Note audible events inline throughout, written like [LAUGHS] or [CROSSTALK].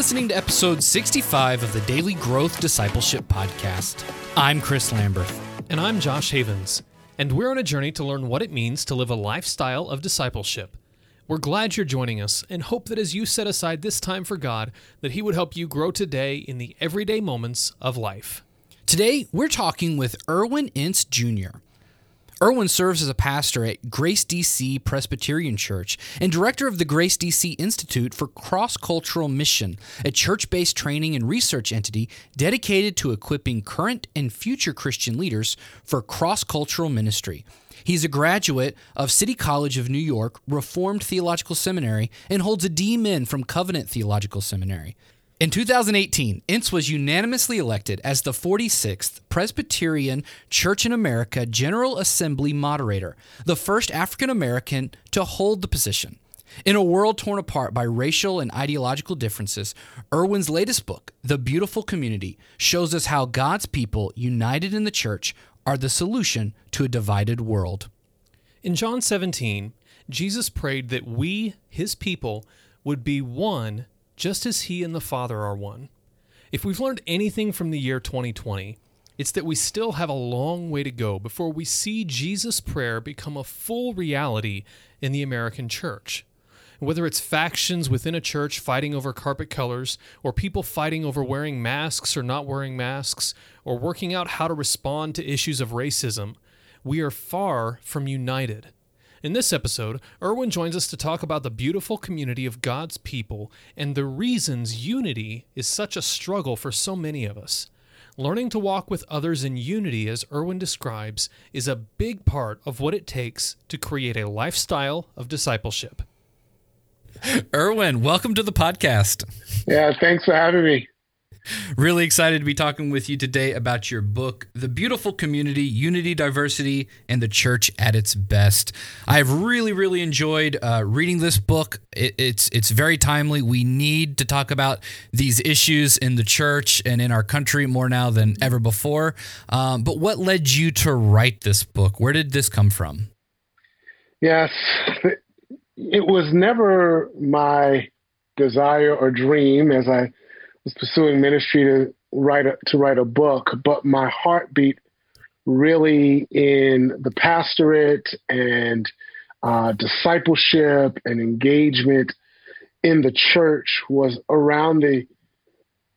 listening to episode 65 of the Daily Growth Discipleship Podcast. I'm Chris Lambert. And I'm Josh Havens. And we're on a journey to learn what it means to live a lifestyle of discipleship. We're glad you're joining us and hope that as you set aside this time for God, that He would help you grow today in the everyday moments of life. Today, we're talking with Irwyn Ince Jr. Irwyn serves as a pastor at Grace DC Presbyterian Church and director of the Grace DC Institute for Cross Cultural Mission, a church based training and research entity dedicated to equipping current and future Christian leaders for cross cultural ministry. He's a graduate of City College of New York Reformed Theological Seminary and holds a D.Min from Covenant Theological Seminary. In 2018, Ince was unanimously elected as the 46th Presbyterian Church in America General Assembly moderator, the first African American to hold the position. In a world torn apart by racial and ideological differences, Irwyn's latest book, The Beautiful Community, shows us how God's people united in the church are the solution to a divided world. In John 17, Jesus prayed that we, his people, would be one just as He and the Father are one. If we've learned anything from the year 2020, it's that we still have a long way to go before we see Jesus' prayer become a full reality in the American church. Whether it's factions within a church fighting over carpet colors, or people fighting over wearing masks or not wearing masks, or working out how to respond to issues of racism, we are far from united. In this episode, Irwyn joins us to talk about the beautiful community of God's people and the reasons unity is such a struggle for so many of us. Learning to walk with others in unity, as Irwyn describes, is a big part of what it takes to create a lifestyle of discipleship. Irwyn, welcome to the podcast. Yeah, thanks for having me. Really excited to be talking with you today about your book, The Beautiful Community Unity, Diversity, and the Church at Its Best. I've really, really enjoyed uh, reading this book. It, it's, it's very timely. We need to talk about these issues in the church and in our country more now than ever before. Um, but what led you to write this book? Where did this come from? Yes, it was never my desire or dream as I was pursuing ministry to write a, to write a book, but my heartbeat really in the pastorate and uh, discipleship and engagement in the church was around the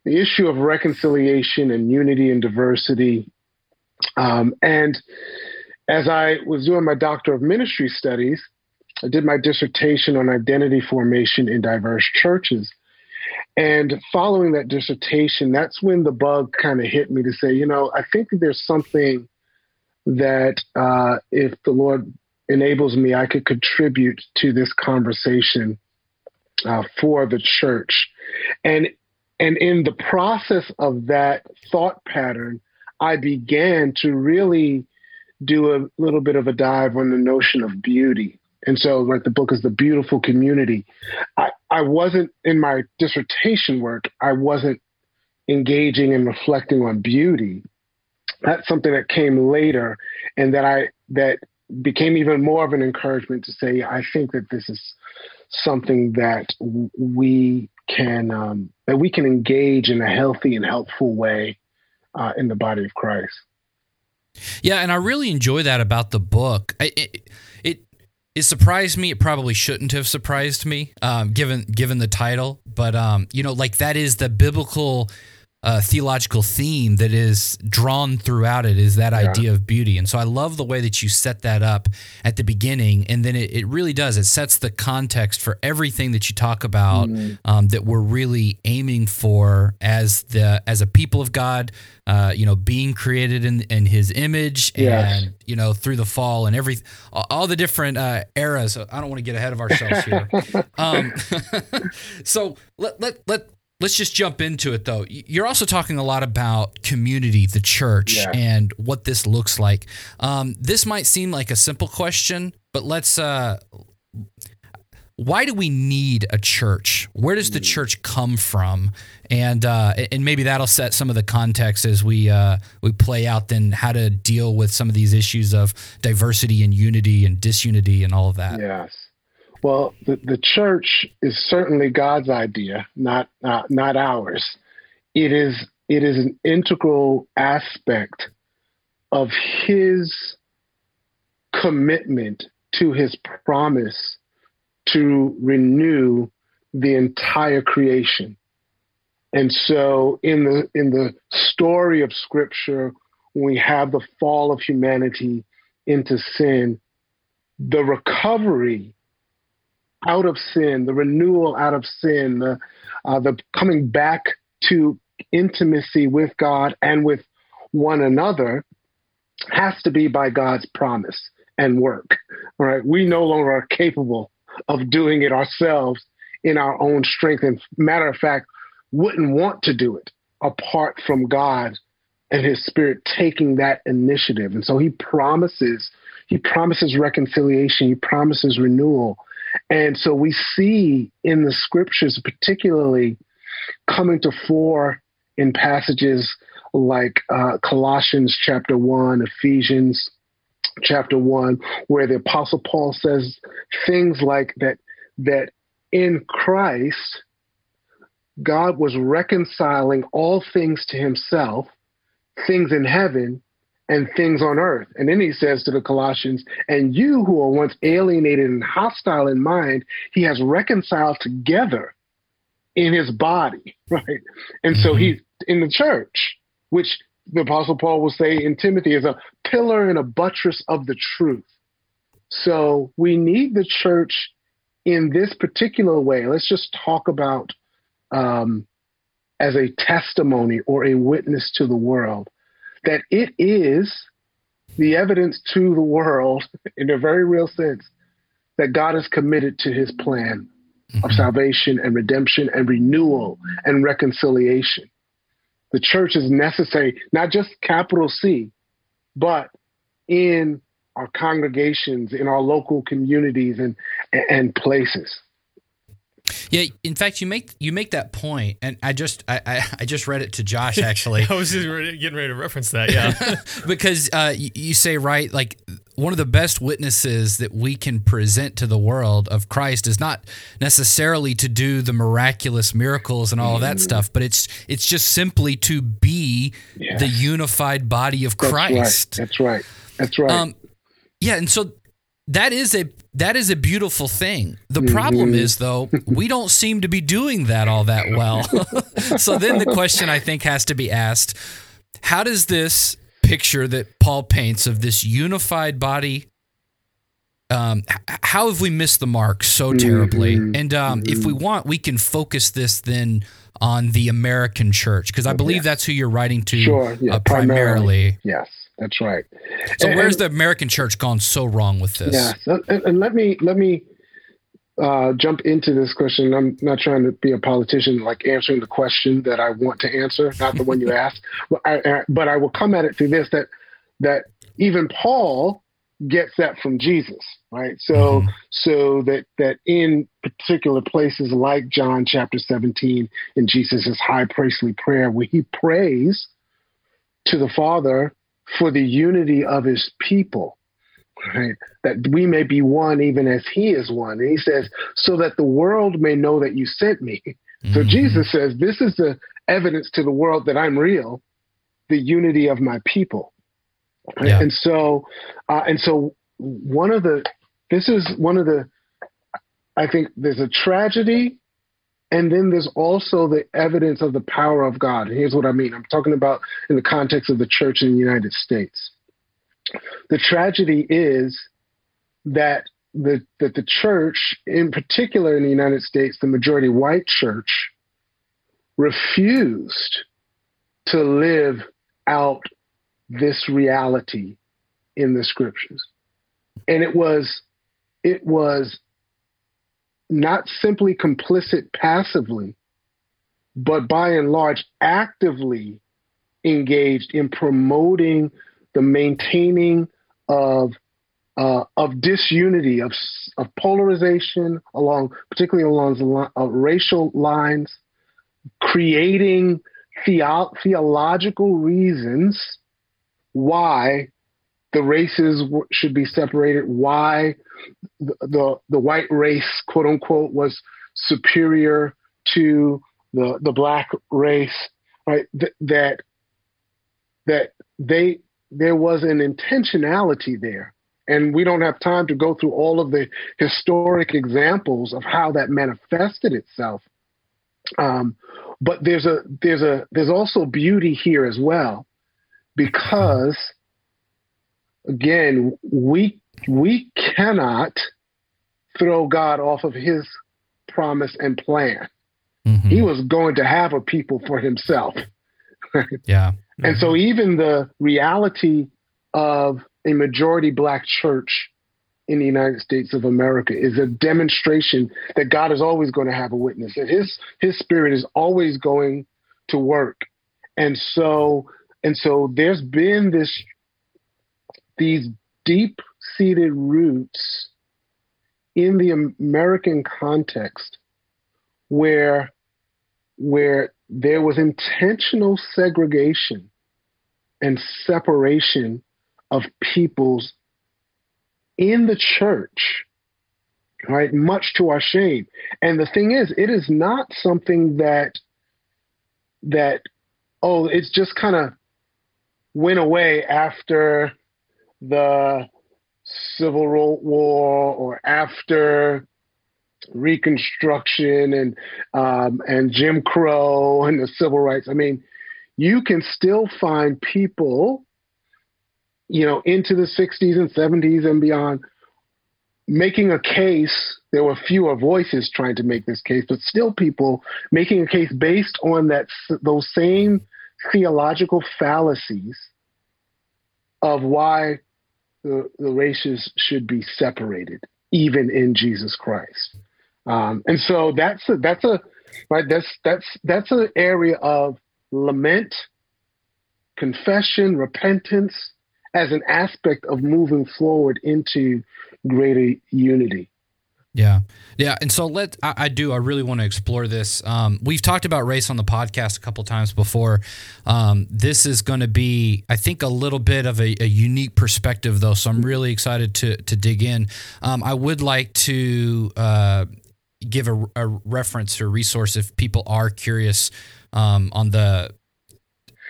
the issue of reconciliation and unity and diversity. Um, and as I was doing my Doctor of Ministry studies, I did my dissertation on identity formation in diverse churches. And following that dissertation, that's when the bug kind of hit me to say, you know, I think there's something that uh, if the Lord enables me, I could contribute to this conversation uh, for the church. And and in the process of that thought pattern, I began to really do a little bit of a dive on the notion of beauty. And so, like the book is the beautiful community. I, I wasn't in my dissertation work. I wasn't engaging and reflecting on beauty. That's something that came later, and that I that became even more of an encouragement to say, I think that this is something that we can um, that we can engage in a healthy and helpful way uh, in the body of Christ. Yeah, and I really enjoy that about the book. it, it it surprised me. It probably shouldn't have surprised me, um, given given the title. But um, you know, like that is the biblical uh, theological theme that is drawn throughout it is that yeah. idea of beauty. And so I love the way that you set that up at the beginning. And then it, it really does. It sets the context for everything that you talk about mm-hmm. um, that we're really aiming for as the as a people of God, uh, you know, being created in, in his image and, you know, through the fall and every, all the different uh, eras. I don't want to get ahead of ourselves here. [LAUGHS] um, [LAUGHS] so let, let, let, let's just jump into it though. You're also talking a lot about community, the church, yeah. and what this looks like. Um, this might seem like a simple question, but let's. Uh, why do we need a church? Where does the mm. church come from? And uh, and maybe that'll set some of the context as we uh, we play out then how to deal with some of these issues of diversity and unity and disunity and all of that. Yes. Well, the, the church is certainly God's idea, not uh, not ours. It is it is an integral aspect of His commitment to His promise to renew the entire creation. And so in the in the story of scripture, when we have the fall of humanity into sin, the recovery out of sin, the renewal out of sin, the, uh, the coming back to intimacy with God and with one another has to be by God's promise and work. Right? We no longer are capable of doing it ourselves in our own strength. And matter of fact, wouldn't want to do it apart from God and his spirit taking that initiative. And so he promises, he promises reconciliation, he promises renewal. And so we see in the scriptures, particularly coming to fore in passages like uh, Colossians chapter 1, Ephesians chapter 1, where the Apostle Paul says things like that, that in Christ, God was reconciling all things to himself, things in heaven and things on earth. And then he says to the Colossians, and you who are once alienated and hostile in mind, he has reconciled together in his body, [LAUGHS] right? And so mm-hmm. he's in the church, which the Apostle Paul will say in Timothy is a pillar and a buttress of the truth. So we need the church in this particular way. Let's just talk about um, as a testimony or a witness to the world that it is the evidence to the world [LAUGHS] in a very real sense that God is committed to his plan mm-hmm. of salvation and redemption and renewal and reconciliation. The church is necessary, not just capital C, but in our congregations, in our local communities and, and places. Yeah, in fact, you make you make that point, and I just I, I, just read it to Josh [LAUGHS] actually. I was just getting ready to reference that, yeah, [LAUGHS] because uh, you, you say right, like one of the best witnesses that we can present to the world of Christ is not necessarily to do the miraculous miracles and all of that mm. stuff, but it's it's just simply to be yes. the unified body of Christ. That's right. That's right. That's right. Um, yeah, and so that is a that is a beautiful thing. The mm-hmm. problem is though, we don't seem to be doing that all that well. [LAUGHS] so then the question I think has to be asked, how does this picture that Paul paints of this unified body um, how have we missed the mark so terribly? Mm-hmm. And um, mm-hmm. if we mm-hmm. want, we can focus this then on the American church because I believe yes. that's who you're writing to sure, yeah, uh, primarily. primarily. Yes. That's right. So and, where's the American church gone so wrong with this? Yeah, and, and let me let me uh, jump into this question. I'm not trying to be a politician, like answering the question that I want to answer, not the one you [LAUGHS] asked. But I, but I will come at it through this that that even Paul gets that from Jesus, right? So mm-hmm. so that that in particular places like John chapter 17 in Jesus' high priestly prayer, where he prays to the Father for the unity of his people, right? That we may be one even as he is one. And he says, so that the world may know that you sent me. Mm-hmm. So Jesus says, this is the evidence to the world that I'm real, the unity of my people. Right? Yeah. And so, uh, and so one of the, this is one of the, I think there's a tragedy and then there's also the evidence of the power of God. here's what I mean I'm talking about in the context of the church in the United States. The tragedy is that the, that the church, in particular in the United States, the majority white church, refused to live out this reality in the scriptures. And it was it was not simply complicit passively, but by and large actively engaged in promoting the maintaining of uh, of disunity, of of polarization along, particularly along the uh, racial lines, creating theo- theological reasons why the races should be separated, why the, the, the white race, quote unquote, was superior to the the black race, right? Th- that that they there was an intentionality there, and we don't have time to go through all of the historic examples of how that manifested itself. Um, but there's a there's a there's also beauty here as well, because again we we cannot throw God off of His promise and plan. Mm-hmm. He was going to have a people for himself. [LAUGHS] yeah. Mm-hmm. And so even the reality of a majority black church in the United States of America is a demonstration that God is always going to have a witness, that his his spirit is always going to work. And so and so there's been this these deep seated roots in the American context where where there was intentional segregation and separation of peoples in the church right? Much to our shame. And the thing is it is not something that that oh it's just kind of went away after the civil war or after Reconstruction and um, and Jim Crow and the civil rights. I mean, you can still find people, you know, into the 60s and 70s and beyond, making a case. There were fewer voices trying to make this case, but still people making a case based on that those same theological fallacies of why the, the races should be separated, even in Jesus Christ. Um, and so that's a, that's a right. That's that's that's an area of lament, confession, repentance as an aspect of moving forward into greater unity. Yeah. Yeah. And so let, I, I do, I really want to explore this. Um, we've talked about race on the podcast a couple times before. Um, this is going to be, I think, a little bit of a, a, unique perspective, though. So I'm really excited to, to dig in. Um, I would like to, uh, give a, a, reference or resource if people are curious um, on the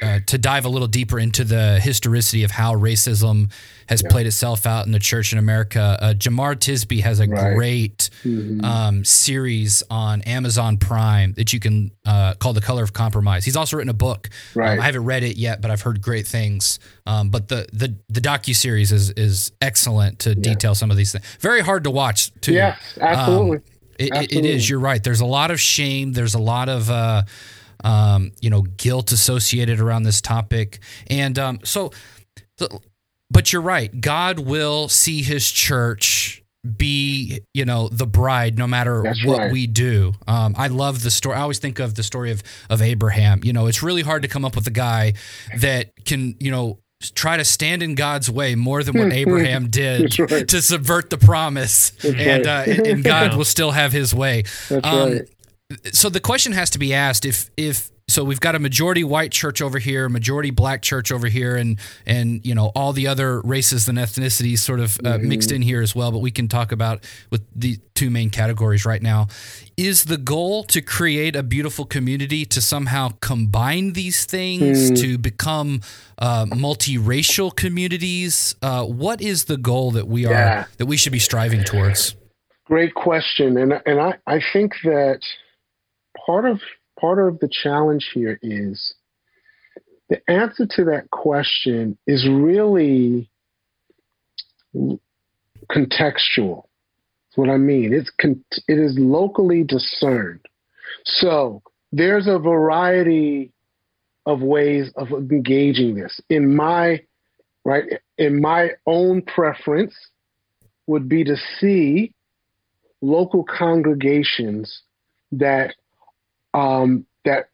uh, to dive a little deeper into the historicity of how racism has yeah. played itself out in the church in America. Uh, Jemar Tisby has a right. great mm-hmm. um, series on Amazon Prime that you can uh, call "The Color of Compromise." He's also written a book. Um, right. Um, I haven't read it yet, but I've heard great things. Um, but the the the docu series is is excellent to yeah. detail some of these things. Very hard to watch too. Yes, absolutely. Um, it, it is. You're right. There's a lot of shame. There's a lot of, uh, um, you know, guilt associated around this topic. And um, so, but you're right. God will see his church be you know the bride no matter That's what right. we do um, i love the story i always think of the story of of abraham you know it's really hard to come up with a guy that can you know try to stand in God's way more than what [LAUGHS] Abraham did right. to subvert the promise, That's and, right. uh, and God will still have His way. [LAUGHS] That's um, right. So the question has to be asked: if if so we've got a majority white church over here, majority black church over here, and and you know all the other races and ethnicities sort of uh, mm-hmm. mixed in here as well. But we can talk about with the two main categories right now. Is the goal to create a beautiful community to somehow combine these things mm. to become uh, multiracial communities? Uh, what is the goal that we are yeah. that we should be striving towards? Great question, and and I I think that part of part of the challenge here is the answer to that question is really contextual. That's what I mean. It's con- it is locally discerned. So there's a variety of ways of engaging this. In my right, in my own preference, would be to see local congregations that um, that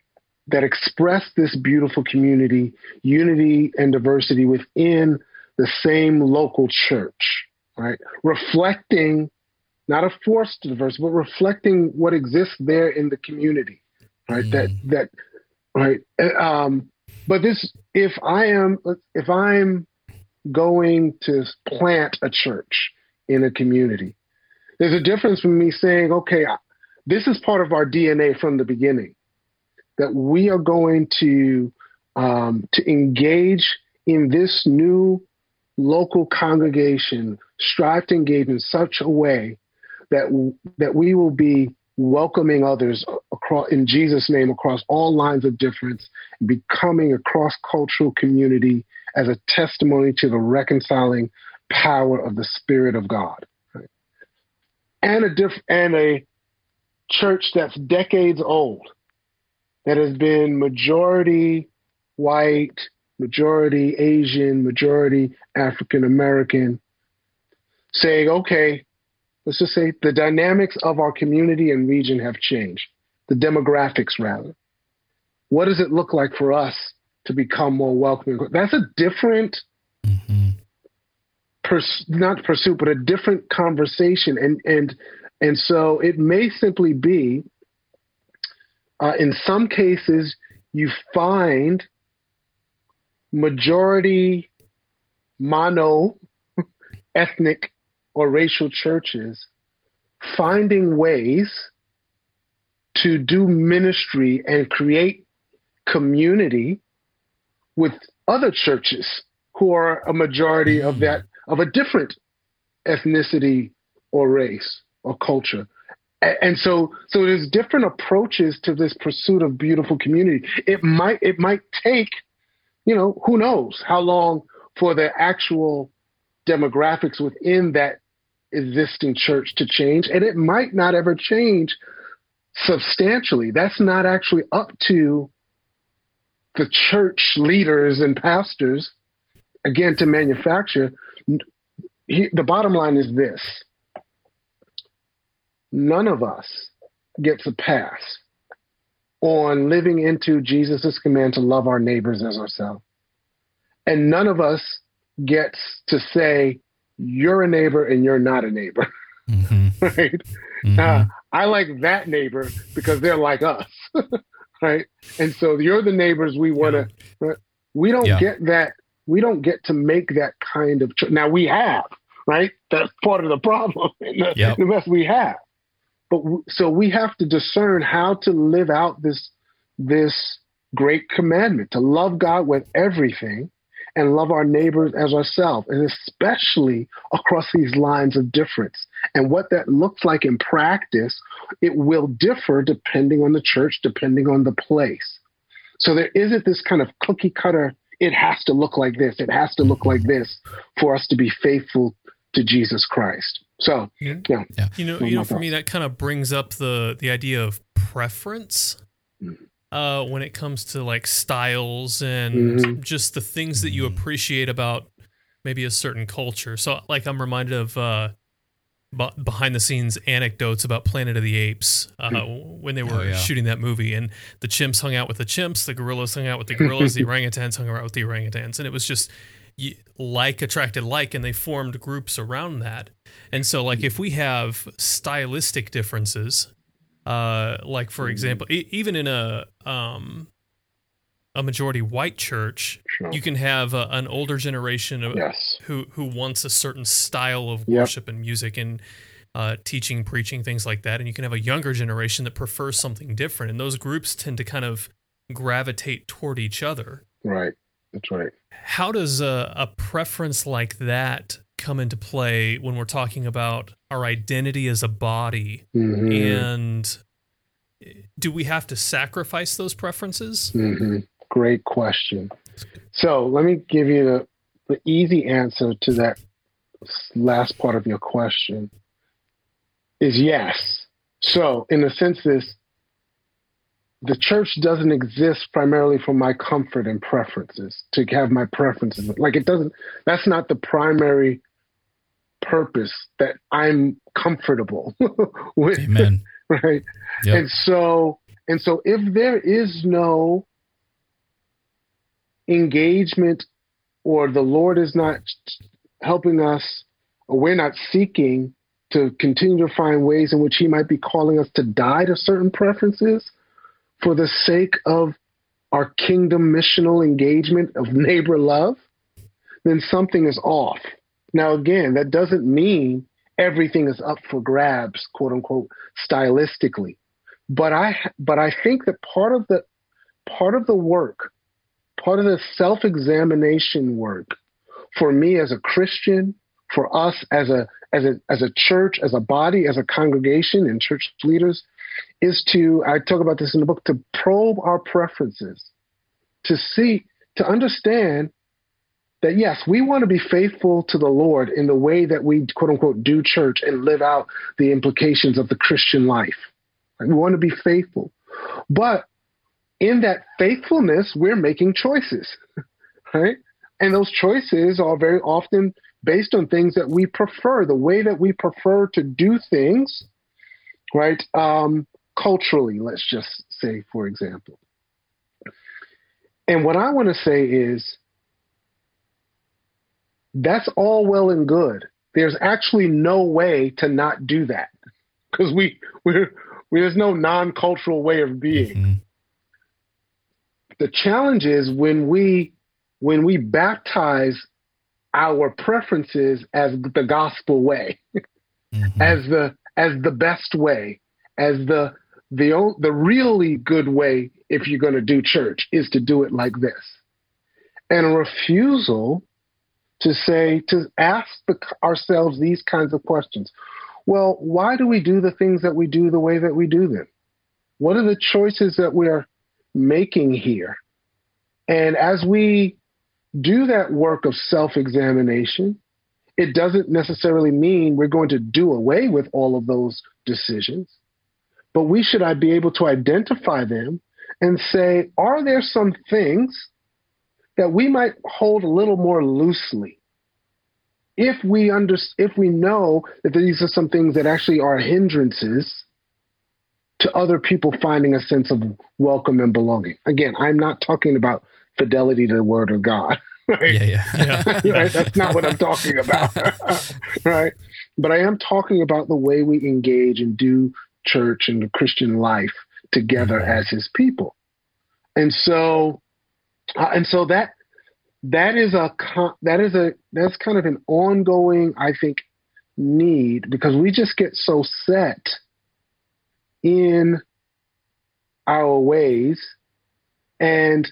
that express this beautiful community, unity and diversity within the same local church, right? Reflecting not a forced diversity, but reflecting what exists there in the community, right? Mm. That that right. Um, but this, if I am, if I'm going to plant a church in a community. There's a difference from me saying, okay, this is part of our DNA from the beginning, that we are going to um, to engage in this new local congregation, strive to engage in such a way that that we will be welcoming others across in Jesus' name across all lines of difference, becoming a cross-cultural community as a testimony to the reconciling power of the Spirit of God. Right? And a diff- and a church that's decades old, that has been majority white, majority Asian, majority African American, saying, okay, let's just say the dynamics of our community and region have changed, the demographics rather. What does it look like for us to become more welcoming? That's a different, mm-hmm. pers- not pursuit, but a different conversation. And, and, and so it may simply be, uh, in some cases, you find majority mono [LAUGHS] ethnic or racial churches finding ways to do ministry and create community with other churches who are a majority of that of a different ethnicity or race or culture and so so there's different approaches to this pursuit of beautiful community it might it might take you know who knows how long for the actual demographics within that existing church to change, and it might not ever change substantially. That's not actually up to the church leaders and pastors, again, to manufacture. He, the bottom line is this none of us gets a pass on living into Jesus' command to love our neighbors as ourselves. And none of us gets to say, you're a neighbor and you're not a neighbor. [LAUGHS] Mm-hmm. [LAUGHS] right? Mm-hmm. Uh, I like that neighbor because they're like us. [LAUGHS] right? And so you're the neighbors we want to, yeah. we don't yeah. get that. We don't get to make that kind of, cho- now we have, right? That's part of the problem the, yep. the we have. But w- so we have to discern how to live out this, this great commandment to love God with everything and love our neighbors as ourselves, and especially across these lines of difference. And what that looks like in practice, it will differ depending on the church, depending on the place. So there isn't this kind of cookie cutter, it has to look like this, it has to look like this for us to be faithful to Jesus Christ. So, yeah. yeah. You know, you know, for me, that kind of brings up the the idea of preference. Mm-hmm uh, when it comes to like styles and mm-hmm. just the things that you appreciate about maybe a certain culture. So, like, I'm reminded of uh, behind the scenes anecdotes about Planet of the Apes uh, hmm. when they were oh, yeah. shooting that movie, and the chimps hung out with the chimps, the gorillas hung out with the gorillas, the [LAUGHS] orangutans hung out with the orangutans, and it was just like attracted like, and they formed groups around that. And so, like, if we have stylistic differences uh, like for mm-hmm. example, e- even in a um, a majority white church, sure. you can have a, an older generation of, yes. who who wants a certain style of yep. worship and music and uh, teaching, preaching, things like that, and you can have a younger generation that prefers something different, and those groups tend to kind of gravitate toward each other. Right. That's right. How does a, a preference like that come into play when we're talking about our identity as a body mm-hmm. and do we have to sacrifice those preferences mm-hmm. great question so let me give you the, the easy answer to that last part of your question is yes so in a sense this the church doesn't exist primarily for my comfort and preferences to have my preferences like it doesn't that's not the primary purpose that I'm comfortable [LAUGHS] with. Amen. [LAUGHS] Right. Yep. And so, and so if there is no engagement or the Lord is not helping us or we're not seeking to continue to find ways in which he might be calling us to die to certain preferences for the sake of our kingdom missional engagement of neighbor love, then something is off. Now, again, that doesn't mean everything is up for grabs, quote unquote, stylistically. But I, but I think that part of the, part of the work, part of the self-examination work, for me as a Christian, for us as a as a as a church, as a body, as a congregation, and church leaders, is to I talk about this in the book to probe our preferences, to see, to understand that yes, we want to be faithful to the Lord in the way that we quote unquote do church and live out the implications of the Christian life. We want to be faithful. But in that faithfulness, we're making choices, [LAUGHS] right? And those choices are very often based on things that we prefer, the way that we prefer to do things, right? Um, culturally, let's just say, for example. And what I want to say is that's all well and good. There's actually no way to not do that because we we're, we, there's no non-cultural way of being. Mm-hmm. The challenge is when we when we baptize our preferences as the gospel way, mm-hmm. as the as the best way, as the the the really good way if you're going to do church is to do it like this. And a refusal to say to ask the, ourselves these kinds of questions. Well, why do we do the things that we do the way that we do them? What are the choices that we are making here? And as we do that work of self examination. It doesn't necessarily mean we're going to do away with all of those decisions, but we should be able to identify them and say, are there some things that we might hold a little more loosely? If we under, if we know that these are some things that actually are hindrances to other people finding a sense of welcome and belonging. Again, I'm not talking about fidelity to the word of God. [LAUGHS] Right? Yeah, yeah. yeah. [LAUGHS] right? That's not what I'm talking about. [LAUGHS] right? But I am talking about the way we engage and do church and the Christian life together mm-hmm. as his people. And so uh, and so that that is a that is a that's kind of an ongoing I think need because we just get so set in our ways and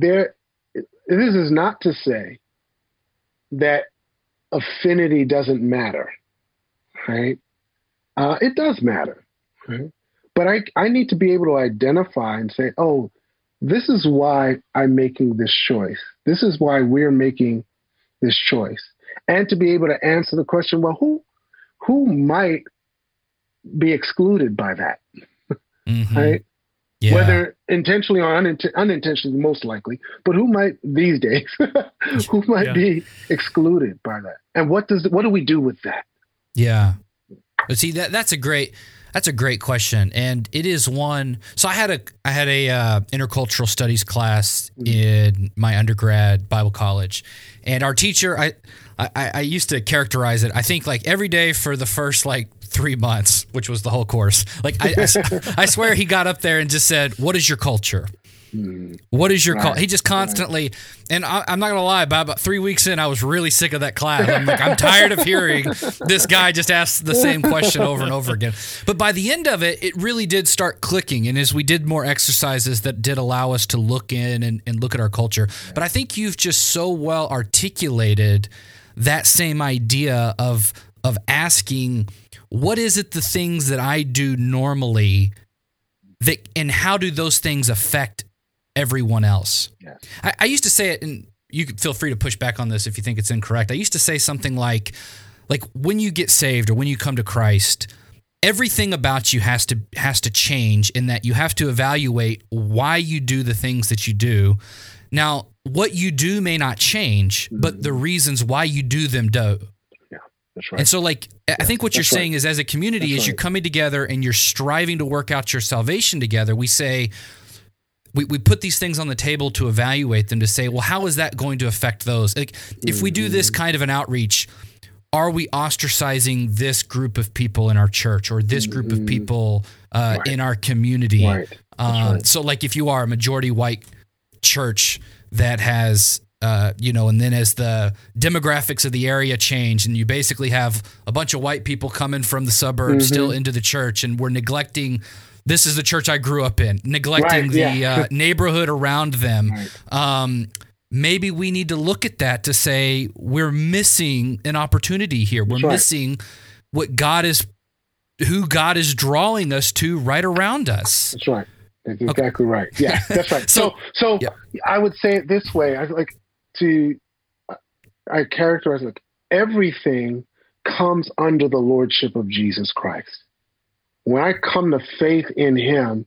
there this is not to say that affinity doesn't matter right? Uh, it does matter right? But I, I need to be able to identify and say oh this is why i'm making this choice. This is why we're making this choice. And to be able to answer the question well who who might be excluded by that mm-hmm. right yeah. Whether intentionally or unint- unintentionally, most likely. But who might these days? [LAUGHS] who might yeah. be excluded by that? And what does what do we do with that? Yeah. But see that that's a great that's a great question, and it is one. So I had a I had a uh, intercultural studies class mm-hmm. in my undergrad Bible college, and our teacher I, I I used to characterize it. I think like every day for the first like three months, which was the whole course. Like I, I, [LAUGHS] I swear he got up there and just said, "What is your culture?" What is your right. call? He just constantly, and I, am not gonna lie. By about three weeks in, I was really sick of that class. I'm like, I'm tired of hearing this guy just ask the same question over and over again. But by the end of it, it really did start clicking. And as we did more exercises, that did allow us to look in and, and look at our culture. But I think you've just so well articulated that same idea of of asking what is it the things that I do normally that and how do those things affect everyone else? Yeah. I, I used to say it and you could feel free to push back on this if you think it's incorrect. I used to say something like like when you get saved or when you come to Christ, everything about you has to has to change in that you have to evaluate why you do the things that you do. Now, what you do may not change, but the reasons why you do them do. Yeah, That's right. And so, like, yeah, I think what you're saying right. is, as a community, that's as right. you're coming together and you're striving to work out your salvation together, we say, we, we put these things on the table to evaluate them to say, well, how is that going to affect those? Like, if we do this mm-hmm. kind of an outreach, are we ostracizing this group of people in our church or this group of mm-hmm. people uh, right. in our community? Right. Um, so, like, if you are a majority white church that has uh, you know, and then as the demographics of the area change, and you basically have a bunch of white people coming from the suburbs Mm-hmm. still into the church, and we're neglecting. This is the church I grew up in, neglecting Right, the uh, [LAUGHS] neighborhood around them. Right. Um, maybe we need to look at that to say we're missing an opportunity here. We're right. missing what God is, who God is drawing us to right around us. That's right. That's exactly right. Yeah, [LAUGHS] that's right. So- so, so yeah. I would say it this way. I like to. I characterize it like everything comes under the lordship of Jesus Christ. When I come to faith in Him,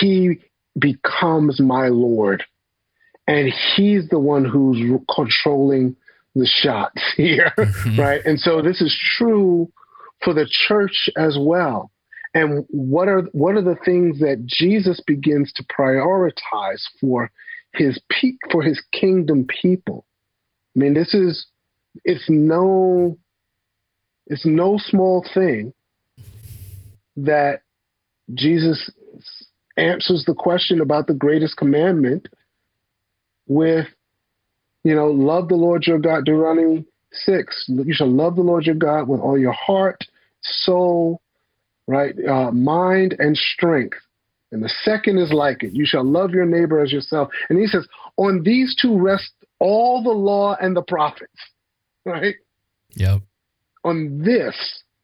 He becomes my Lord, and He's the one who's controlling the shots [LAUGHS] here, Mhm. right? And so this is true for the church as well. And what are what are the things that Jesus begins to prioritize for his pe- for his kingdom people? I mean, this is it's no it's no small thing that Jesus answers the question about the greatest commandment with you know, love the Lord your God, Deuteronomy 6. You shall love the Lord your God with all your heart, soul, right, uh, mind, and strength. And the second is like it. You shall love your neighbor as yourself. And he says, on these two rest all the law and the prophets, [LAUGHS] right? Yep. on this,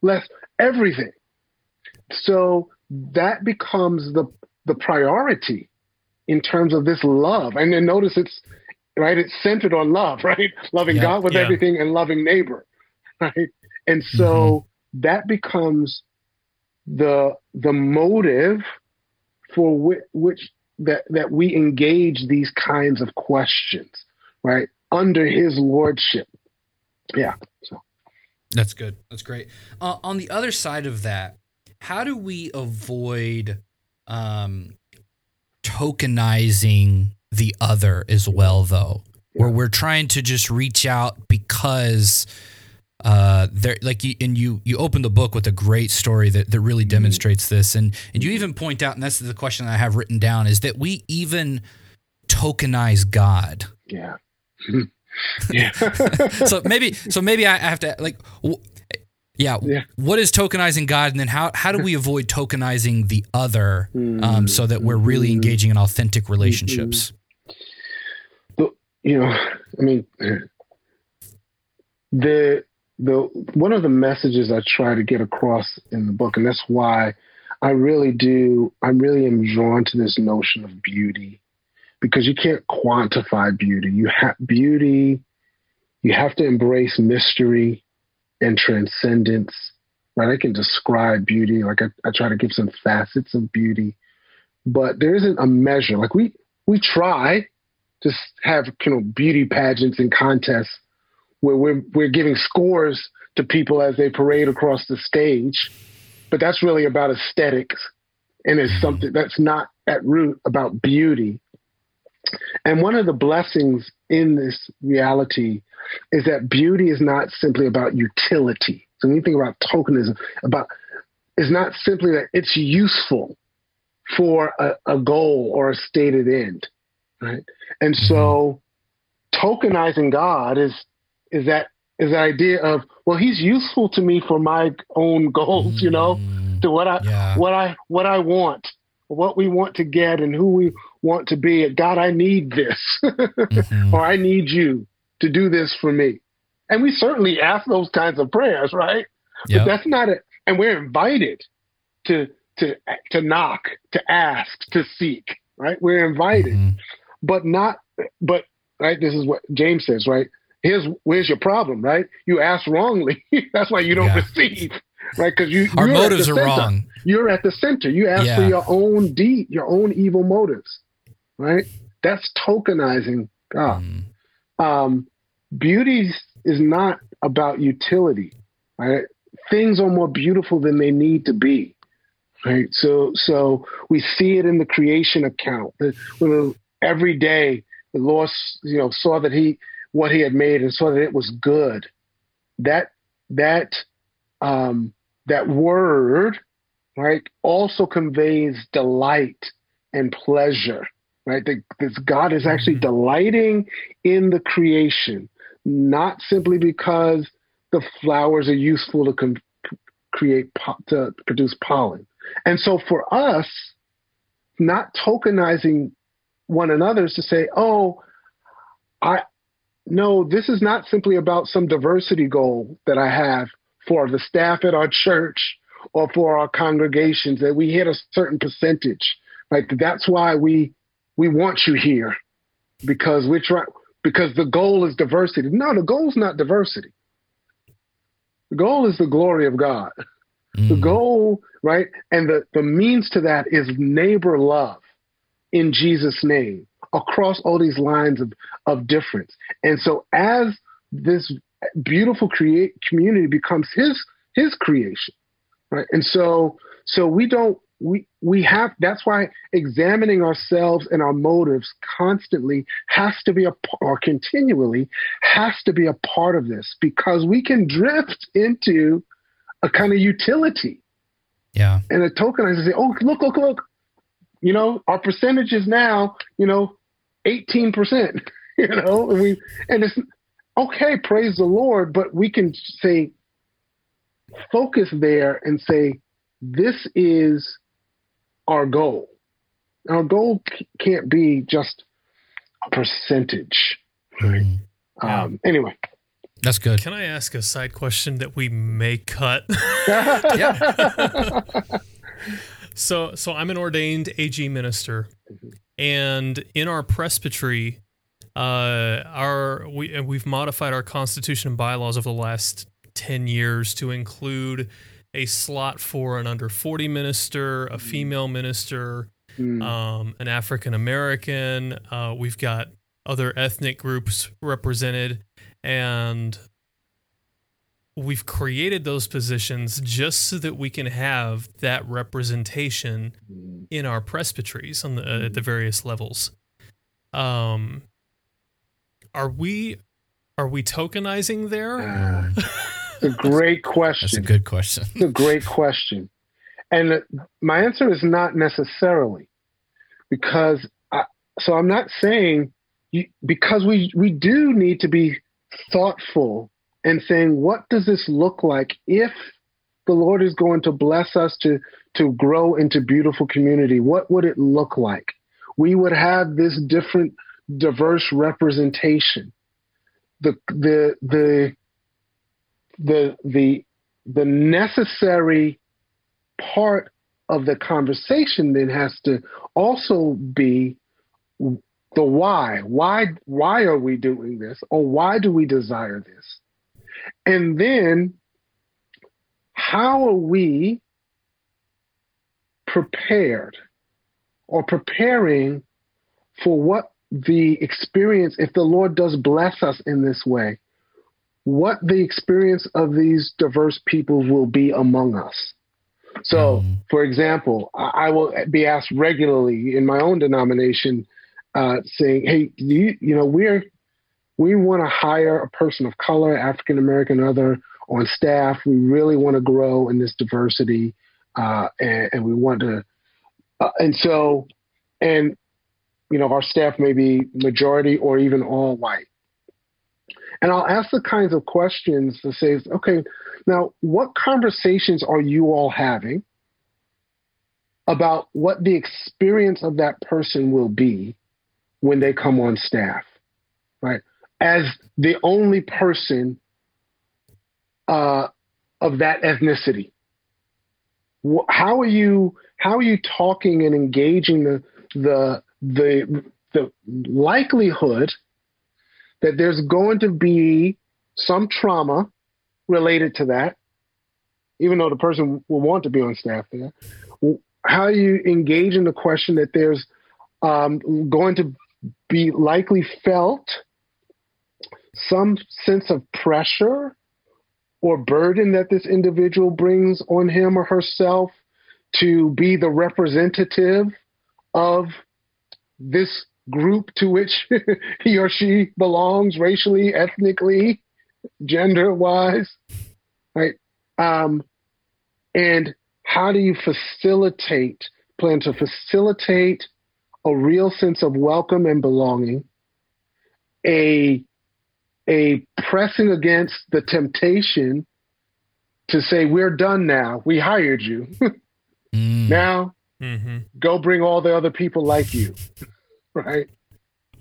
less everything. So that becomes the the priority in terms of this love. And then notice it's right, it's centered on love, [LAUGHS] right? Loving Yeah, God with yeah. everything and loving neighbor. [LAUGHS] Right. And so that becomes the the motive for which, which that that we engage these kinds of questions, right? Under his lordship. Yeah. So That's good. That's great. Uh, on the other side of that, how do we avoid um, tokenizing the other as well, though, where we're trying to just reach out because uh, there, like, you, and you you open the book with a great story that that really demonstrates this, and and you even point out, and that's the question I have written down, is that we even tokenize God. yeah. [LAUGHS] yeah. [LAUGHS] so maybe so maybe I have to like w- yeah, Yeah. what is tokenizing God and then how how do we avoid tokenizing the other um, so that we're really Mm. engaging in authentic relationships you know, I mean, the the one of the messages I try to get across in the book, and that's why I really do. I really am drawn to this notion of beauty because you can't quantify beauty. You have beauty. You have to embrace mystery and transcendence. Right? I can describe beauty. Like I, I try to give some facets of beauty, but there isn't a measure. Like we we try to have you know beauty pageants and contests where we're we're giving scores to people as they parade across the stage, but that's really about aesthetics, and it's something that's not at root about beauty. And one of the blessings in this reality is that beauty is not simply about utility. So when you think about tokenism, about is not simply that it's useful for a, a goal or a stated end, right? And so mm-hmm. tokenizing God is is that is the idea of well he's useful to me for my own goals, you know, Mm, to what I yeah what I what I want, what we want to get and who we want to be. God, I need this [LAUGHS] Mhm. or I need you to do this for me. And we certainly ask those kinds of prayers, right? Yep. But that's not it. And we're invited to to to knock, to ask, to seek, right? We're invited Mhm. but not but right this is what james says right here's where's your problem right you ask wrongly [LAUGHS] that's why you don't Yeah. receive right because you our motives are center. wrong you're at the center you ask for your own deed your own evil motives right that's tokenizing god Mm, um, beauty is not about utility. Right? Things are more beautiful than they need to be. Right. So so we see it in the creation account. When every day the Lord you know saw that he what he had made and saw that it was good. That that um, that word right also conveys delight and pleasure right? That this God is actually mm-hmm. delighting in the creation, not simply because the flowers are useful to com- create to produce pollen. And so for us, not tokenizing one another is to say, oh, I no, this is not simply about some diversity goal that I have for the staff at our church or for our congregations that we hit a certain percentage. Like that's why we we want you here because we're trying because the goal is diversity. No, the goal is not diversity. The goal is the glory of God. Mm. The goal, right? And the, the means to that is neighbor love in Jesus' name across all these lines of, of difference. And so as this beautiful create community becomes his his creation, right? And so so we don't we we have that's why examining ourselves and our motives constantly has to be a or continually has to be a part of this because we can drift into a kind of utility yeah and a tokenize and say oh look look look you know our percentage is now you know 18% [LAUGHS] you know and we and it's okay praise the lord but we can say focus there and say this is our goal. Our goal c- can't be just a percentage. Right? Mm. Um, anyway. That's good. Can I ask a side question that we may cut? [LAUGHS] yeah. so, so I'm an ordained AG minister, and in our presbytery, uh, our we we've modified our constitution and bylaws over the last ten years to include a slot for an under 40 minister, a mm. female minister, mm. um, an African American. Uh, we've got other ethnic groups represented. And we've created those positions just so that we can have that representation mm. in our presbyteries on the, uh, at the mm. various levels. Um, are we are we tokenizing there? Uh. [LAUGHS] a great question. That's a good question. [LAUGHS] a great question. And my answer is not necessarily because I, so I'm not saying you, because we we do need to be thoughtful and saying what does this look like if the Lord is going to bless us to to grow into beautiful community what would it look like we would have this different diverse representation the the the the the the necessary part of the conversation then has to also be the why. Why why are we doing this? Or why do we desire this? And then how are we prepared or preparing for what the experience if the Lord does bless us in this way? what the experience of these diverse people will be among us. So, mm. for example, I, I, will be asked regularly in my own denomination, uh, saying, "Hey, you, you know, we're we want to hire a person of color, African American, other on staff. We really want to grow in this diversity, uh, and, and, we want to, uh, and so, and you know, our staff may be majority or even all white." And I'll ask the kinds of questions to say, okay, now what conversations are you all having about what the experience of that person will be when they come on staff, right? As the only person uh, of that ethnicity. How are you? How are you talking and engaging the the the the likelihood that there's going to be some trauma related to that, even though the person will want to be on staff there. How are you engage in the question that there's um, going to be likely felt some sense of pressure or burden that this individual brings on him or herself to be the representative of this group to which [LAUGHS] he or she belongs racially, ethnically, gender wise, right? Um, and how do you facilitate, plan to facilitate a real sense of welcome and belonging, a a pressing against the temptation to say we're done now. We hired you. [LAUGHS] mm. Now mm-hmm. go bring all the other people like you. [LAUGHS] right?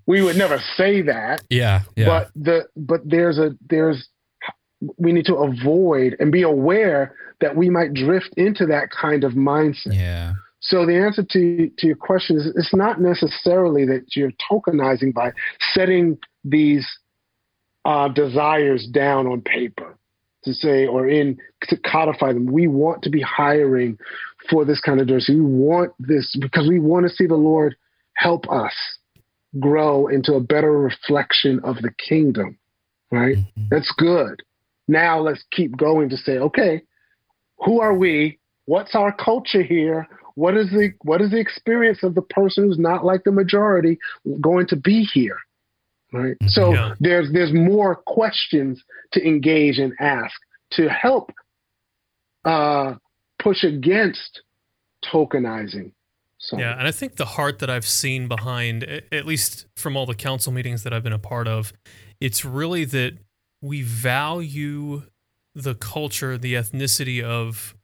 We would never say that. Yeah, yeah. But the but there's a there's we need to avoid and be aware that we might drift into that kind of mindset. Yeah. So the answer to to your question is it's not necessarily that you're tokenizing by setting these uh, desires down on paper to say or in to codify them. We want to be hiring for this kind of diversity. We want this because we want to see the Lord help us grow into a better reflection of the kingdom. Right? Mm-hmm. That's good. Now let's keep going to say, okay, who are we? What's our culture here? What is the what is the experience of the person who's not like the majority going to be here? Right. Mm-hmm. So yeah. there's there's more questions to engage and ask to help uh, push against tokenizing. So. Yeah, and I think the heart that I've seen behind, at least from all the council meetings that I've been a part of, it's really that we value the culture, the ethnicity of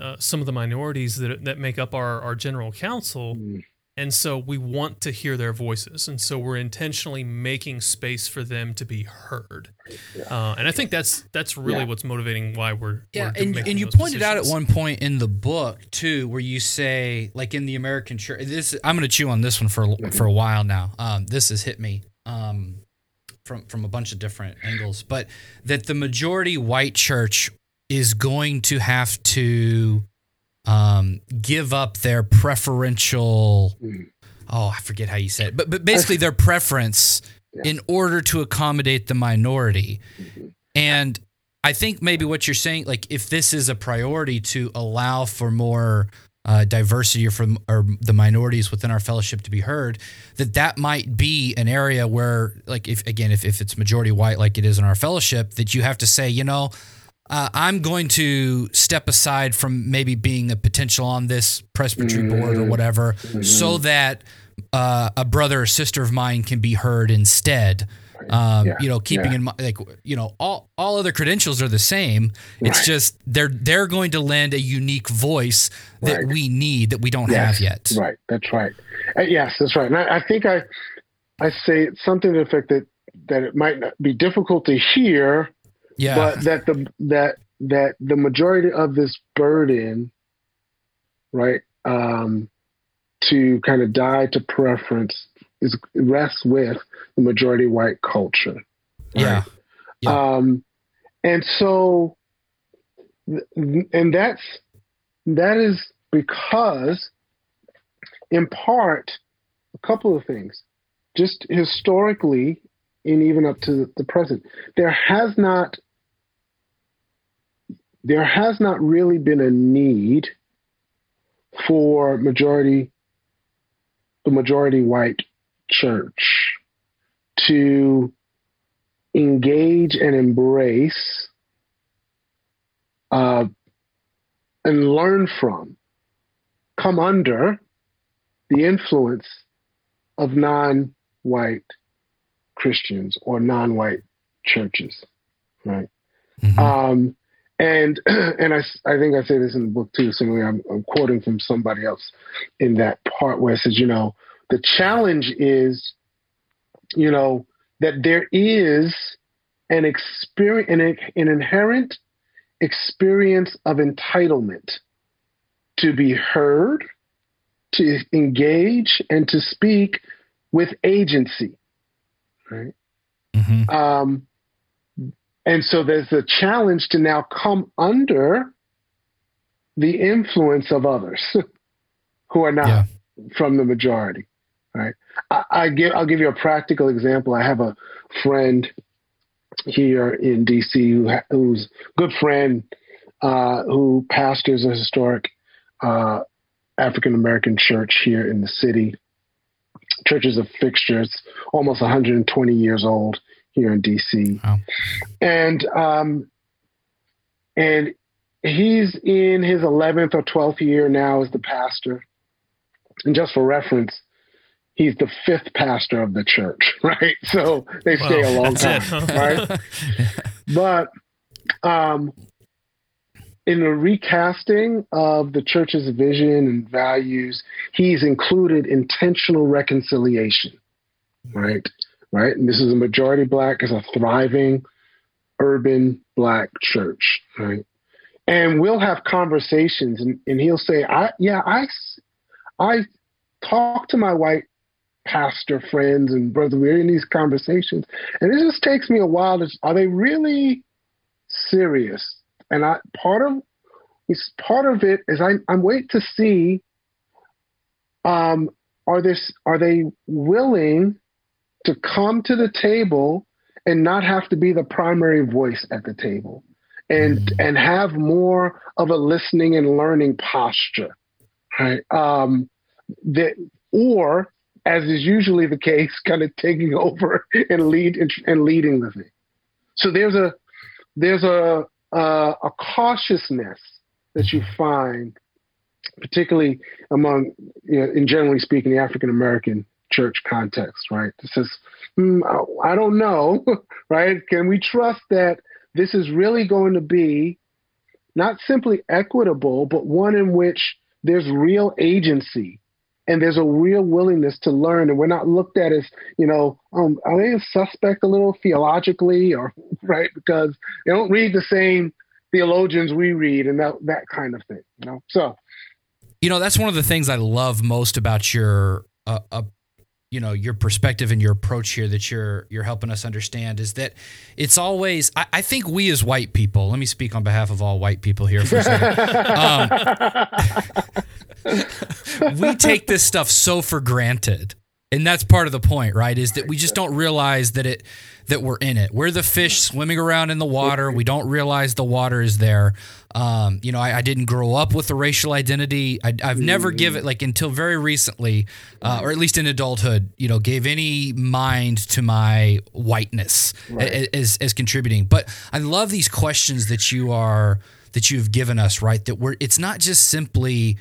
uh, some of the minorities that that make up our our general council. Mm. And so we want to hear their voices, and so we're intentionally making space for them to be heard. Yeah. Uh, and I think that's that's really yeah. what's motivating why we're yeah. We're and and you pointed decisions. out at one point in the book too, where you say like in the American church. This I'm going to chew on this one for for a while now. Um, this has hit me. Um, from from a bunch of different angles, but that the majority white church is going to have to um, give up their preferential. Oh, I forget how you said it, but but basically their preference yeah. in order to accommodate the minority, mm-hmm. and I think maybe what you're saying, like if this is a priority to allow for more uh, diversity or from or the minorities within our fellowship to be heard, that that might be an area where, like, if again, if, if it's majority white like it is in our fellowship, that you have to say, you know, uh, I'm going to step aside from maybe being a potential on this presbytery mm-hmm. board or whatever, mm-hmm. so that uh, a brother or sister of mine can be heard instead. Um, yeah. You know, keeping yeah. in mind, like you know, all all other credentials are the same. It's just they're they're going to lend a unique voice that right. we need that we don't yes. have yet. Right. That's right. Uh, yes, that's right. And I, I, think I I say something to the effect that that it might not be difficult to hear, yeah. but that the that that the majority of this burden, right, um, to kind of die to preference is rests with the majority white culture. Right? Yeah. yeah. Um, and so, and that's that is because, in part, a couple of things, just historically, and even up to the present, there has not there has not really been a need for majority the majority white church to engage and embrace uh, and learn from, come under the influence of non white Christians or non white churches, right? Mm-hmm. Um, and [CLEARS THROAT] and I, I think I say this in the book too. Similarly, I'm, I'm quoting from somebody else in that part where it says, you know, the challenge is, you know, that there is an experience, an, an inherent experience of entitlement to be heard, to engage, and to speak with agency. Right. Mm-hmm. Um, and so there's a challenge to now come under the influence of others [LAUGHS] who are not yeah. from the majority right? I, I give I'll give you a practical example. I have a friend here in DC who who's a good friend uh, who pastors a historic uh, African American church here in the city. Church is a fixture. It's almost 120 years old here in DC, wow. and um, and he's in his 11th or 12th year now as the pastor. And just for reference, he's the fifth pastor of the church, [LAUGHS] right? So they stay well, a long time, right? [LAUGHS] but um, in the recasting of the church's vision and values, he's included intentional reconciliation, right? Right, and this is a majority black, is a thriving urban black church, right? And we'll have conversations, and, and he'll say, "I yeah, I I talk to my white pastor friends and brother. We're in these conversations, and it just takes me a while to. Are they really serious? And I part of it's part of it is I, I'm waiting to see. Um, are this are they willing to come to the table and not have to be the primary voice at the table, and mm-hmm. and have more of a listening and learning posture, right? Um, that or as is usually the case, kind of taking [LAUGHS] over and lead and leading the thing. So there's a there's a a, a cautiousness that you find, particularly among, you know, in generally speaking, the African American church context, right? This is, mm, I don't know, [LAUGHS] right? Can we trust that this is really going to be not simply equitable, but one in which there's real agency and there's a real willingness to learn and we're not looked at as you know um, are they a suspect a little theologically or [LAUGHS] right because they don't read the same theologians we read and that that kind of thing you know so you know that's one of the things i love most about your uh, uh, you know your perspective and your approach here that you're you're helping us understand is that it's always I, I think we as white people let me speak on behalf of all white people here for a second [LAUGHS] um, [LAUGHS] we take this stuff so for granted. And that's part of the point, right? Is that we just don't realize that it that we're in it. We're the fish swimming around in the water. We don't realize the water is there. Um, you know, I, I, didn't grow up with a racial identity. I, have never mm. given like until very recently, uh, or at least in adulthood, you know, gave any mind to my whiteness right. as as contributing. But I love these questions that you are that you've given us, right? That we're it's not just simply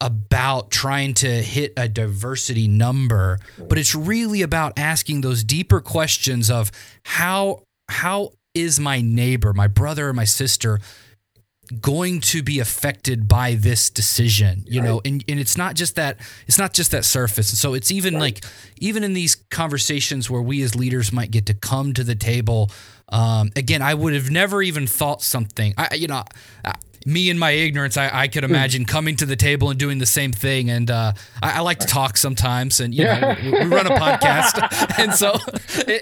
about trying to hit a diversity number, but it's really about asking those deeper questions of how how is my neighbor, my brother or my sister going to be affected by this decision you know? And, and it's not just that it's not just that surface. And so it's even like even in these conversations where we as leaders might get to come to the table um, again i would have never even thought something. I you know me in my ignorance, I, I could hmm. imagine coming to the table and doing the same thing. And uh, I, I, like to talk sometimes, and you know, we, we, run a podcast, [LAUGHS] and so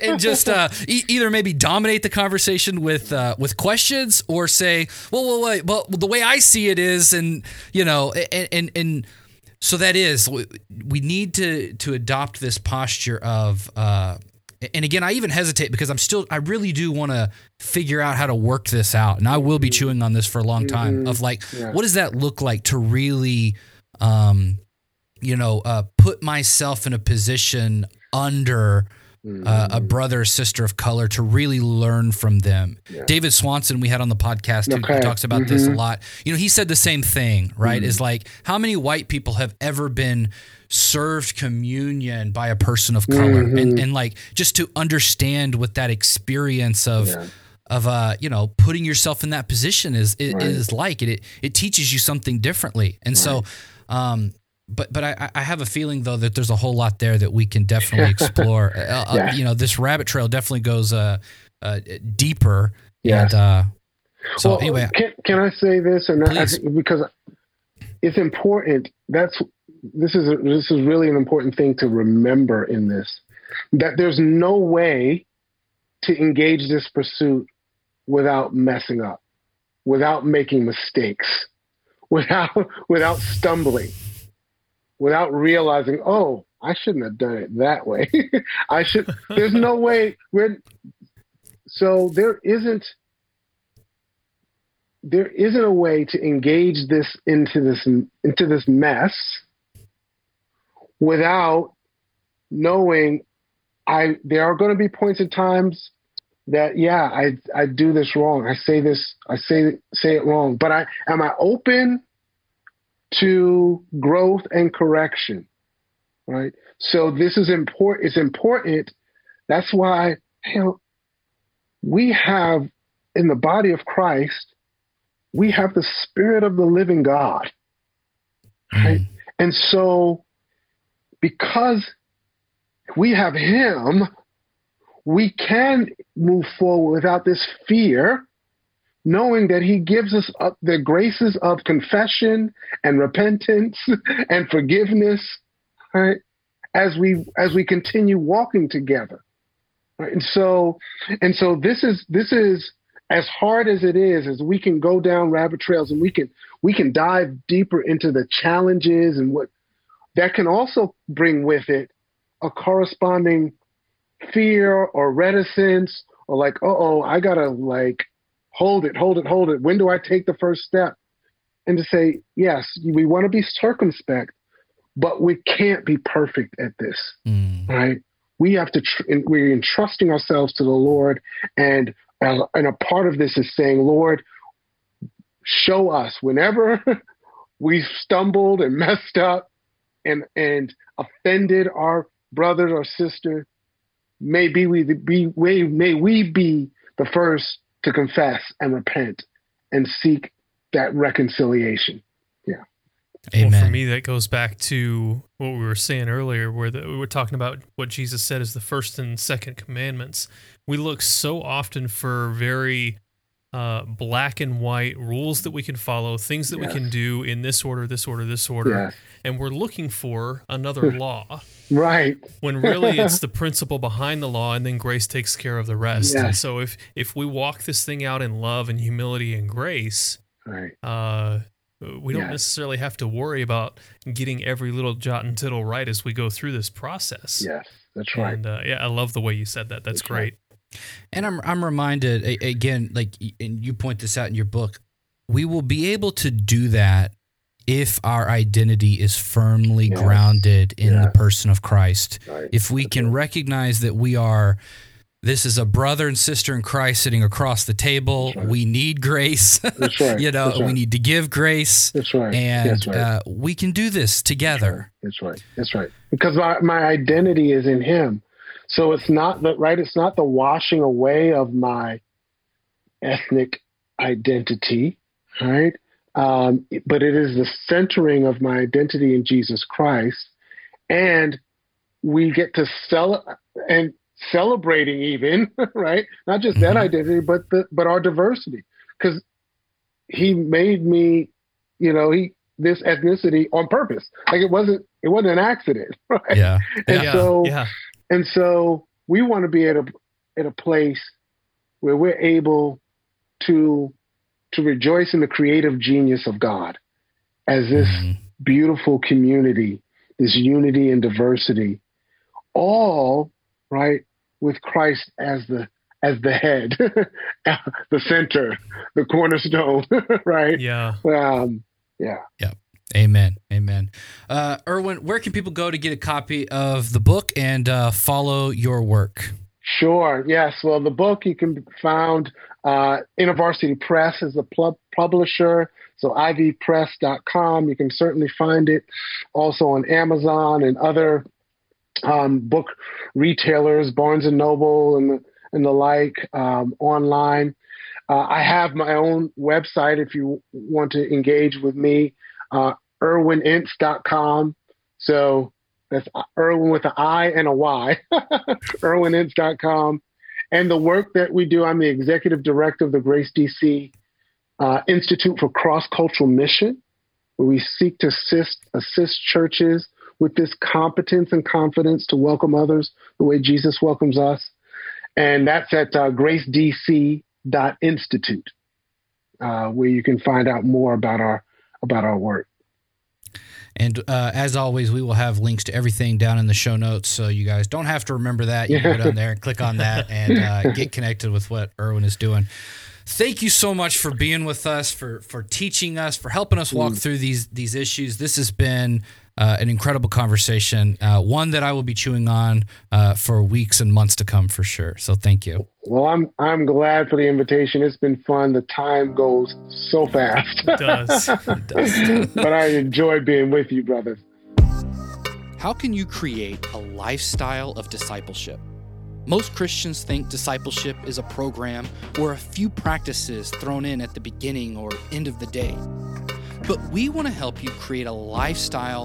and just uh, e- either maybe dominate the conversation with uh, with questions, or say, well, well, wait, well, the way I see it is, and you know, and and, and so that is we need to to adopt this posture of uh, and again, I even hesitate because I'm still, I really do want to figure out how to work this out. And I will be mm-hmm. chewing on this for a long time mm-hmm. of like, yeah. what does that look like to really, um, you know, uh, put myself in a position under uh, a mm-hmm. brother or sister of color to really learn from them. Yeah. David Swanson, we had on the podcast, okay. who talks about mm-hmm. this a mm-hmm. lot. You know, he said the same thing, right? Mm-hmm. Is like, how many white people have ever been served communion by a person of color mm-hmm. and, and like just to understand what that experience of yeah. of uh you know putting yourself in that position is is, right. is like it, it it teaches you something differently and right. so um but but I, I have a feeling though that there's a whole lot there that we can definitely explore. [LAUGHS] Uh, uh, you know, this rabbit trail definitely goes uh, uh deeper. Yeah. And, uh, so well, anyway, can, can I say this not? because it's important. That's this is a, this is really an important thing to remember in this that there's no way to engage this pursuit without messing up, without making mistakes, [LAUGHS] without without stumbling, without realizing, oh, I shouldn't have done it that way. [LAUGHS] I should. There's no [LAUGHS] way. We're so there isn't there isn't a way to engage this into this into this mess without knowing I there are going to be points in times that yeah I I do this wrong I say this I say say it wrong but I am I open to growth and correction right? So this is important. It's important. That's why you know, we have in the body of Christ, we have the Spirit of the living God, right? Mm. [LAUGHS] And so, because we have Him, we can move forward without this fear, knowing that He gives us the graces of confession and repentance [LAUGHS] and forgiveness, right? As we as we continue walking together, right? And so, and so this is this is as hard as it is, as we can go down rabbit trails and we can we can dive deeper into the challenges and what that can also bring with it a corresponding fear or reticence or like, uh oh, I gotta like hold it, hold it, hold it. When do I take the first step? And to say, yes, we want to be circumspect, but we can't be perfect at this, mm. right? We have to, tr- we're entrusting ourselves to the Lord. And, uh, and a part of this is saying, Lord, show us whenever [LAUGHS] we've stumbled and messed up and, and offended our brothers or sisters, Maybe we be may we be the first to confess and repent and seek that reconciliation. Yeah. Amen. Well, for me, that goes back to what we were saying earlier, where the, we were talking about what Jesus said is the first and second commandments. We look so often for very uh, black and white rules that we can follow, things that yes. we can do in this order, this order, this order, yes. and we're looking for another [LAUGHS] law. Right. when really it's [LAUGHS] the principle behind the law, and then grace takes care of the rest. Yes. And so if if we walk this thing out in love and humility and grace, right. Uh, we don't necessarily have to worry about getting every little jot and tittle right as we go through this process. Yes, that's right. And uh, yeah, I love the way you said that. That's, that's great. Right. And I'm I'm reminded again, like, and you point this out in your book, we will be able to do that if our identity is firmly grounded in yeah. the person of Christ. Right. If we can recognize that we are this is a brother and sister in Christ sitting across the table. Right. We need grace. Right. [LAUGHS] you know, we need to give grace. That's right. And. Uh, we can do this together. That's right. That's right. Because my, my identity is in Him. So it's not the right. It's not the washing away of my ethnic identity, right? Um, but it is the centering of my identity in Jesus Christ, and we get to sell and celebrating even [LAUGHS] right, not just that mm-hmm. identity, but the but our diversity, because He made me, you know, He this ethnicity on purpose. Like it wasn't it wasn't an accident, [LAUGHS] right? Yeah, and yeah. so yeah. And so we want to be at a at a place where we're able to to rejoice in the creative genius of God as this mm-hmm. beautiful community, this unity and diversity, all right with Christ as the as the head, [LAUGHS] the center, the cornerstone, [LAUGHS] right? Yeah. Um, yeah. Yeah. Amen. Amen. Uh, Irwyn, where can people go to get a copy of the book and uh, follow your work? Sure. Yes. Well, the book you can be found uh, InterVarsity Press is the pl- publisher. So ivpress.com. You can certainly find it also on Amazon and other um, book retailers, Barnes and Noble and and the like, um, online. Uh, I have my own website if you want to engage with me uh, irwynince.com. So that's Irwyn with an I and a Y, [LAUGHS] irwynince.com. And the work that we do, I'm the executive director of the Grace DC uh, Institute for Cross Cultural Mission, where we seek to assist, assist churches with this competence and confidence to welcome others the way Jesus welcomes us. And that's at uh, gracedc.institute, uh, where you can find out more about our about our work. And uh, as always, we will have links to everything down in the show notes, so you guys don't have to remember that. You can go down there and click on that [LAUGHS] and uh, get connected with what Irwyn is doing. Thank you so much for being with us, for for teaching us, for helping us walk mm. through these these issues. This has been uh, an incredible conversation, uh, one that I will be chewing on uh, for weeks and months to come for sure. So thank you. Well, I'm I'm glad for the invitation. It's been fun. The time goes so fast. It does. [LAUGHS] it does. but I enjoy being with you, brothers. how can you create a lifestyle of discipleship? Most Christians think discipleship is a program or a few practices thrown in at the beginning or end of the day. But we want to help you create a lifestyle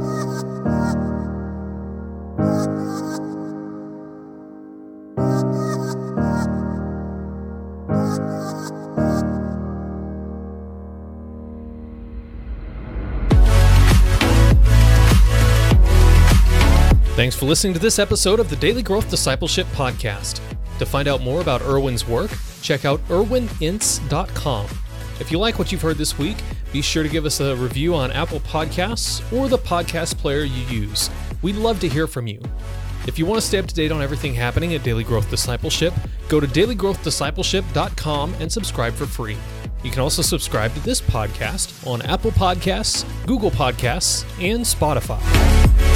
Thanks for listening to this episode of the Daily Growth Discipleship Podcast. To find out more about Irwyn's work, check out irwynince.com. If you like what you've heard this week, be sure to give us a review on Apple Podcasts or the podcast player you use. We'd love to hear from you. If you want to stay up to date on everything happening at Daily Growth Discipleship, go to dailygrowthdiscipleship.com and subscribe for free. You can also subscribe to this podcast on Apple Podcasts, Google Podcasts, and Spotify.